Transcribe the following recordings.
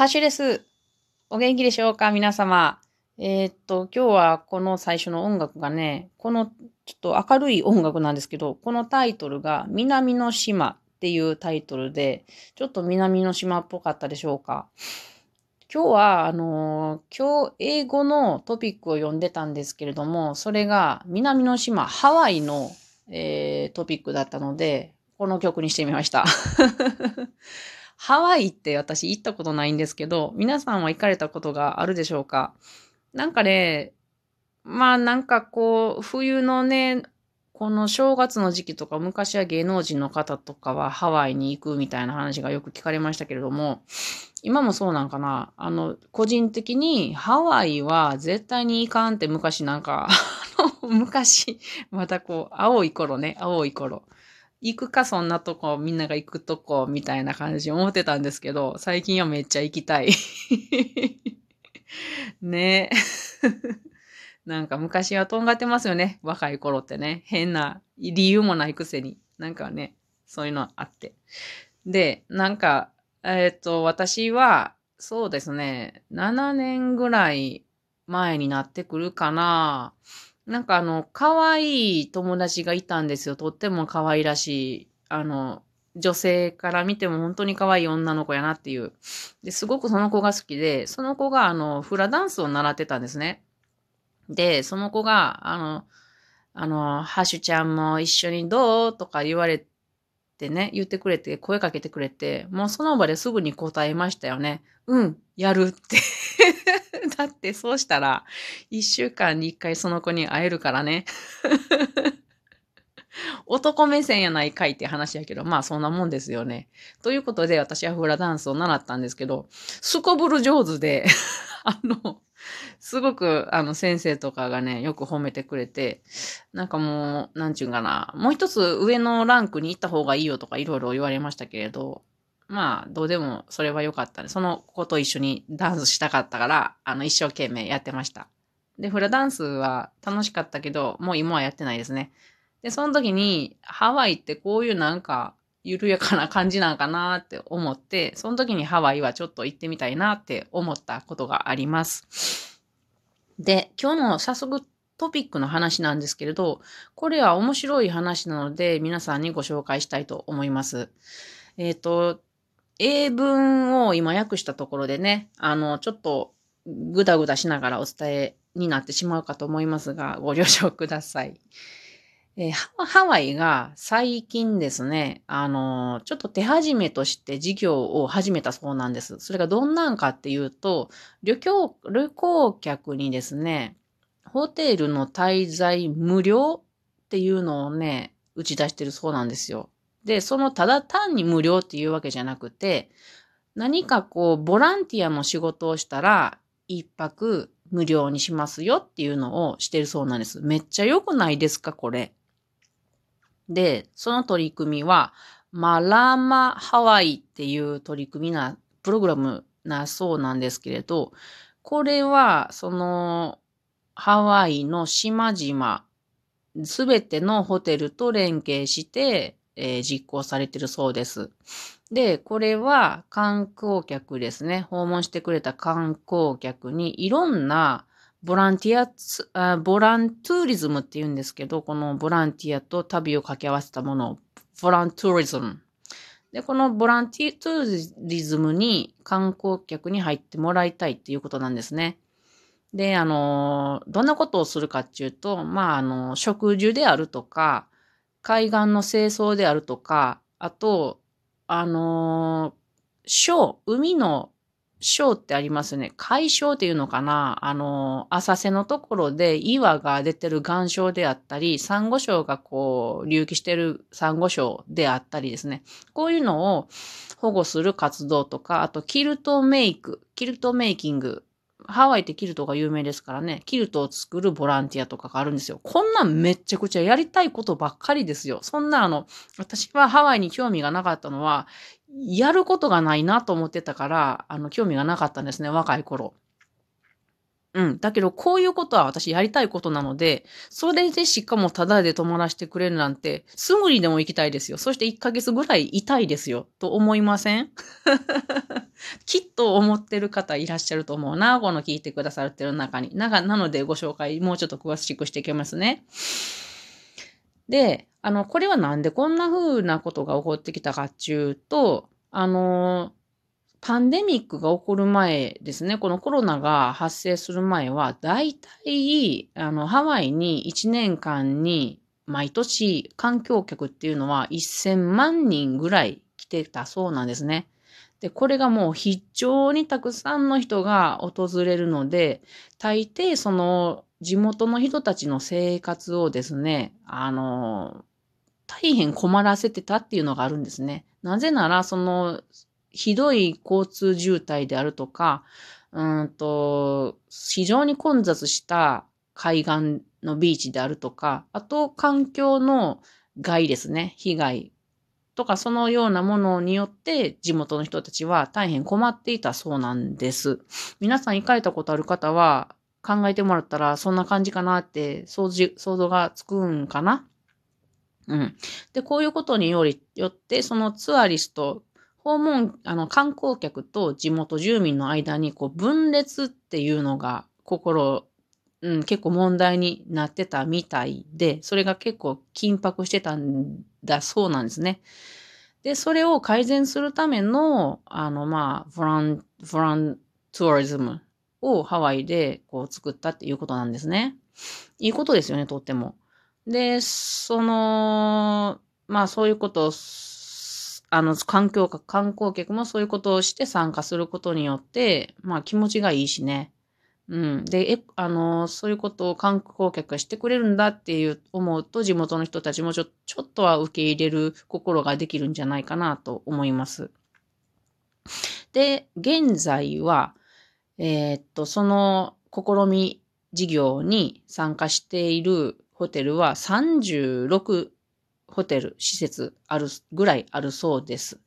ハッシュです。お元気でしょうか？皆様。えー、っと、今日はこの最初の音楽がね、このちょっと明るい音楽なんですけど、このタイトルが南の島っていうタイトルで、ちょっと南の島っぽかったでしょうか今日は、あのー、今日英語のトピックを読んでたんですけれども、それが南の島、ハワイの、えー、トピックだったので、この曲にしてみました。ハワイって私行ったことないんですけど、皆さんは行かれたことがあるでしょうか？なんかね、まあなんかこう、冬のね、この正月の時期とか、昔は芸能人の方とかはハワイに行くみたいな話がよく聞かれましたけれども、今もそうなんかなあの、個人的にハワイは絶対に行かんって昔なんか昔、またこう、青い頃ね、青い頃。行くか、そんなとこ、みんなが行くとこ、みたいな感じ思ってたんですけど、最近はめっちゃ行きたい。ね なんか昔はとんがってますよね。若い頃ってね。変な理由もないくせに。なんかね、そういうのあって。で、なんか、えっ、と、私は、そうですね、7年ぐらい前になってくるかな。なんかあの、可愛い友達がいたんですよ。とっても可愛らしい。あの、女性から見ても本当に可愛い女の子やなっていう。で、すごくその子が好きで、その子があの、フラダンスを習ってたんですね。で、その子が、あの、あの、ハシュちゃんも一緒にどうとか言われてね、言ってくれて、声かけてくれて、もうその場ですぐに答えましたよね。うん、やるって だってそうしたら、一週間に一回その子に会えるからね。男目線やないかいって話やけど、まあそんなもんですよね。ということで私はフラダンスを習ったんですけど、すこぶる上手で あの、すごく、あの、先生とかがね、よく褒めてくれて、なんかもう、なんちゅうんかな、もう一つ上のランクに行った方がいいよとかいろいろ言われましたけれど、まあ、どうでもそれは良かったね。その子と一緒にダンスしたかったから、あの、一生懸命やってました。で、フラダンスは楽しかったけど、もう今はやってないですね。で、その時に、ハワイってこういうなんか、緩やかな感じなんかなって思って、その時にハワイはちょっと行ってみたいなって思ったことがあります。で、今日の早速トピックの話なんですけれど、これは面白い話なので皆さんにご紹介したいと思います。えっ、ー、と、英文を今訳したところでね、あの、ちょっとぐだぐだしながらお伝えになってしまうかと思いますが、ご了承ください。えー、ハワイが最近ですね、あの、ちょっと手始めとして事業を始めたそうなんです。それがどんなんかっていうと、旅行、旅行客にですね、ホテルの滞在無料っていうのをね、打ち出してるそうなんですよ。で、そのただ単に無料っていうわけじゃなくて、何かこう、ボランティアの仕事をしたら、一泊無料にしますよっていうのをしてるそうなんです。めっちゃ良くないですか、これ。で、その取り組みは、マラマハワイっていう取り組みな、プログラムなそうなんですけれど、これは、その、ハワイの島々、すべてのホテルと連携して、えー、実行されてるそうです。で、これは観光客ですね。訪問してくれた観光客にいろんなボランティアツ、ボラントゥーリズムって言うんですけど、このボランティアと旅を掛け合わせたものを、ボラントゥーリズム。で、このボランティーリズムに観光客に入ってもらいたいっていうことなんですね。で、あの、どんなことをするかっていうと、まあ、あの、食事であるとか、海岸の清掃であるとか、あと、あのー、ショー、海のショーってありますね。海礁っていうのかなあのー、浅瀬のところで岩が出てる岩礁であったり、サンゴ礁がこう、隆起してるサンゴ礁であったりですね。こういうのを保護する活動とか、あとキルトメイク、キルトメイキングハワイってキルトが有名ですからね、キルトを作るボランティアとかがあるんですよ。こんなんめっちゃくちゃやりたいことばっかりですよ。そんなあの、私はハワイに興味がなかったのは、やることがないなと思ってたから、あの、興味がなかったんですね、若い頃。うん。だけど、こういうことは私やりたいことなので、それでしかもタダで泊まらせてくれるなんて、すぐにでも行きたいですよ。そして1ヶ月ぐらいいたいですよ。と思いません？きっと思ってる方いらっしゃると思うな。この聞いてくださってる中に。ななのでご紹介、もうちょっと詳しくしていきますね。で、あの、これはなんでこんな風なことが起こってきたかっていうと、あの、パンデミックが起こる前ですね、このコロナが発生する前は、だいたい、あの、ハワイに1年間に毎年観光客っていうのは1000万人ぐらい来てたそうなんですね。で、これがもう非常にたくさんの人が訪れるので、大抵その地元の人たちの生活をですね、あの、大変困らせてたっていうのがあるんですね。なぜなら、そのひどい交通渋滞であるとか、うんと、非常に混雑した海岸のビーチであるとか、あと環境の害ですね、被害とかそのようなものによって地元の人たちは大変困っていたそうなんです。皆さん行かれたことある方は考えてもらったらそんな感じかなって想像がつくんかな？うん。で、こういうことにより、よって、そのツアリスト、訪問、あの、観光客と地元住民の間に、こう、分裂っていうのが、心、うん、結構問題になってたみたいで、それが結構緊迫してたんだそうなんですね。で、それを改善するための、あの、まあ、フラン、フランツアリズムをハワイでこう作ったっていうことなんですね。いいことですよね、とっても。で、その、まあそういうことをあの、環境か、観光客もそういうことをして参加することによって、まあ気持ちがいいしね。うん。で、え、あの、そういうことを観光客がしてくれるんだっていう思うと、地元の人たちもちょ、ちょっとは受け入れる心ができるんじゃないかなと思います。で、現在は、えー、っと、その試み事業に参加しているホテルは36ホテル、施設あるぐらいあるそうです。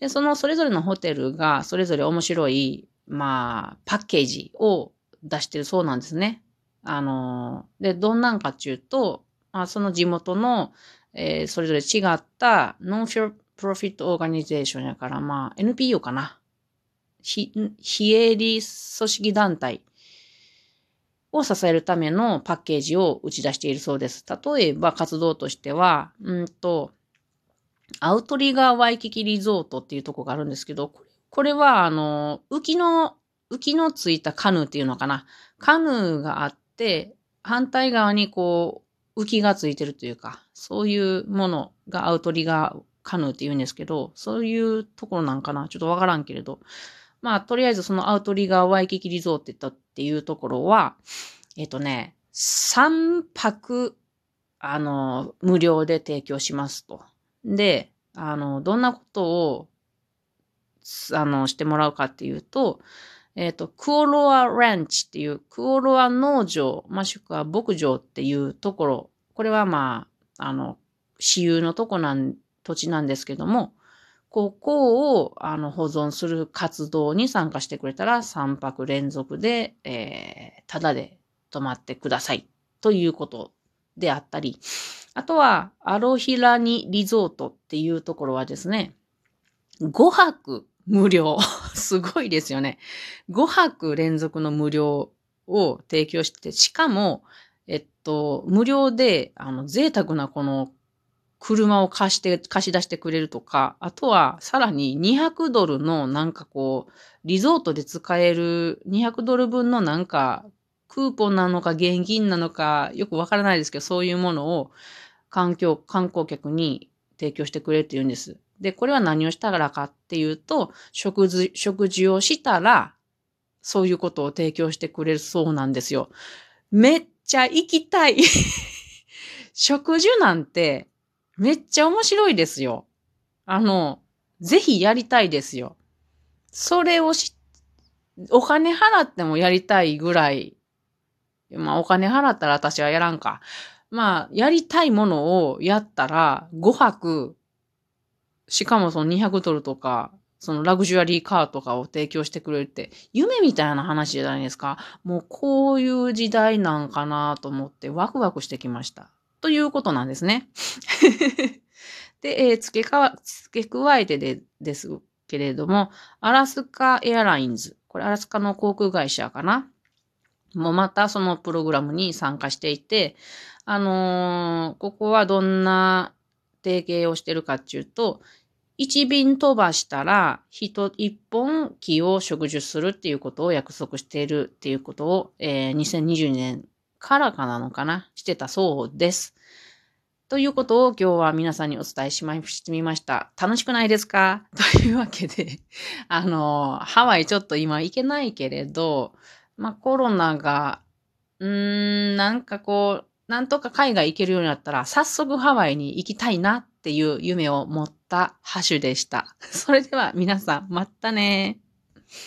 で、そのそれぞれのホテルがそれぞれ面白い、まあ、パッケージを出してるそうなんですね。あの、で、どんなんかっていうと、まあ、その地元の、えー、それぞれ違った non-profit organization やから、まあ、NPO かな。非、非営利組織団体を支えるためのパッケージを打ち出しているそうです。例えば活動としては、うんと、アウトリガーワイキキリゾートっていうとこがあるんですけど、これは、あの、浮きの、浮きのついたカヌーっていうのかな。カヌーがあって、反対側にこう、浮きがついてるというか、そういうものがアウトリガーカヌーって言うんですけど、そういうところなんかなちょっとわからんけれど。まあ、とりあえずそのアウトリガーワイキキリゾートっていうところは、えっ、とね、3泊、あの、無料で提供しますと。で、あの、どんなことを、あの、してもらうかっていうと、えっ、と、クオロアランチっていう、クオロア農場、もしくは牧場っていうところ、これはまあ、あの、私有のとこなん、土地なんですけども、ここをあの保存する活動に参加してくれたら3泊連続で、えー、ただで泊まってくださいということであったり、あとはアロヒラニリゾートっていうところはですね、5泊無料。すごいですよね。5泊連続の無料を提供して、しかも、えっと、無料で、あの、贅沢なこの車を貸して、貸し出してくれるとか、あとはさらに200ドルのなんかこう、リゾートで使える200ドル分のなんかクーポンなのか現金なのかよくわからないですけど、そういうものを環境、観光客に提供してくれって言うんです。で、これは何をしたらかっていうと、食事、食事をしたら、そういうことを提供してくれるそうなんですよ。めっちゃ行きたい 食事なんてめっちゃ面白いですよ。あの、ぜひやりたいですよ。それをし、お金払ってもやりたいぐらい、まあお金払ったら私はやらんか。まあ、やりたいものをやったら5泊、しかもその200ドルとか、そのラグジュアリーカーとかを提供してくれるって、夢みたいな話じゃないですか。もうこういう時代なんかなと思ってワクワクしてきました。ということなんですね。で、えー、付けか付け加えてでですけれども、アラスカエアラインズ。これアラスカの航空会社かな。もまたそのプログラムに参加していて、あのー、ここはどんな提携をしてるかっていうと、一便飛ばしたら、人一本木を植樹するっていうことを約束しているっていうことを、えー、2020年からかなのかなしてたそうです。ということを今日は皆さんにお伝えしましてみました。楽しくないですか？というわけで、あの、ハワイちょっと今行けないけれど、まあコロナが、うーん、なんかこう、なんとか海外行けるようになったら、早速ハワイに行きたいなっていう夢を持ったハッシュでした。それでは皆さん、またね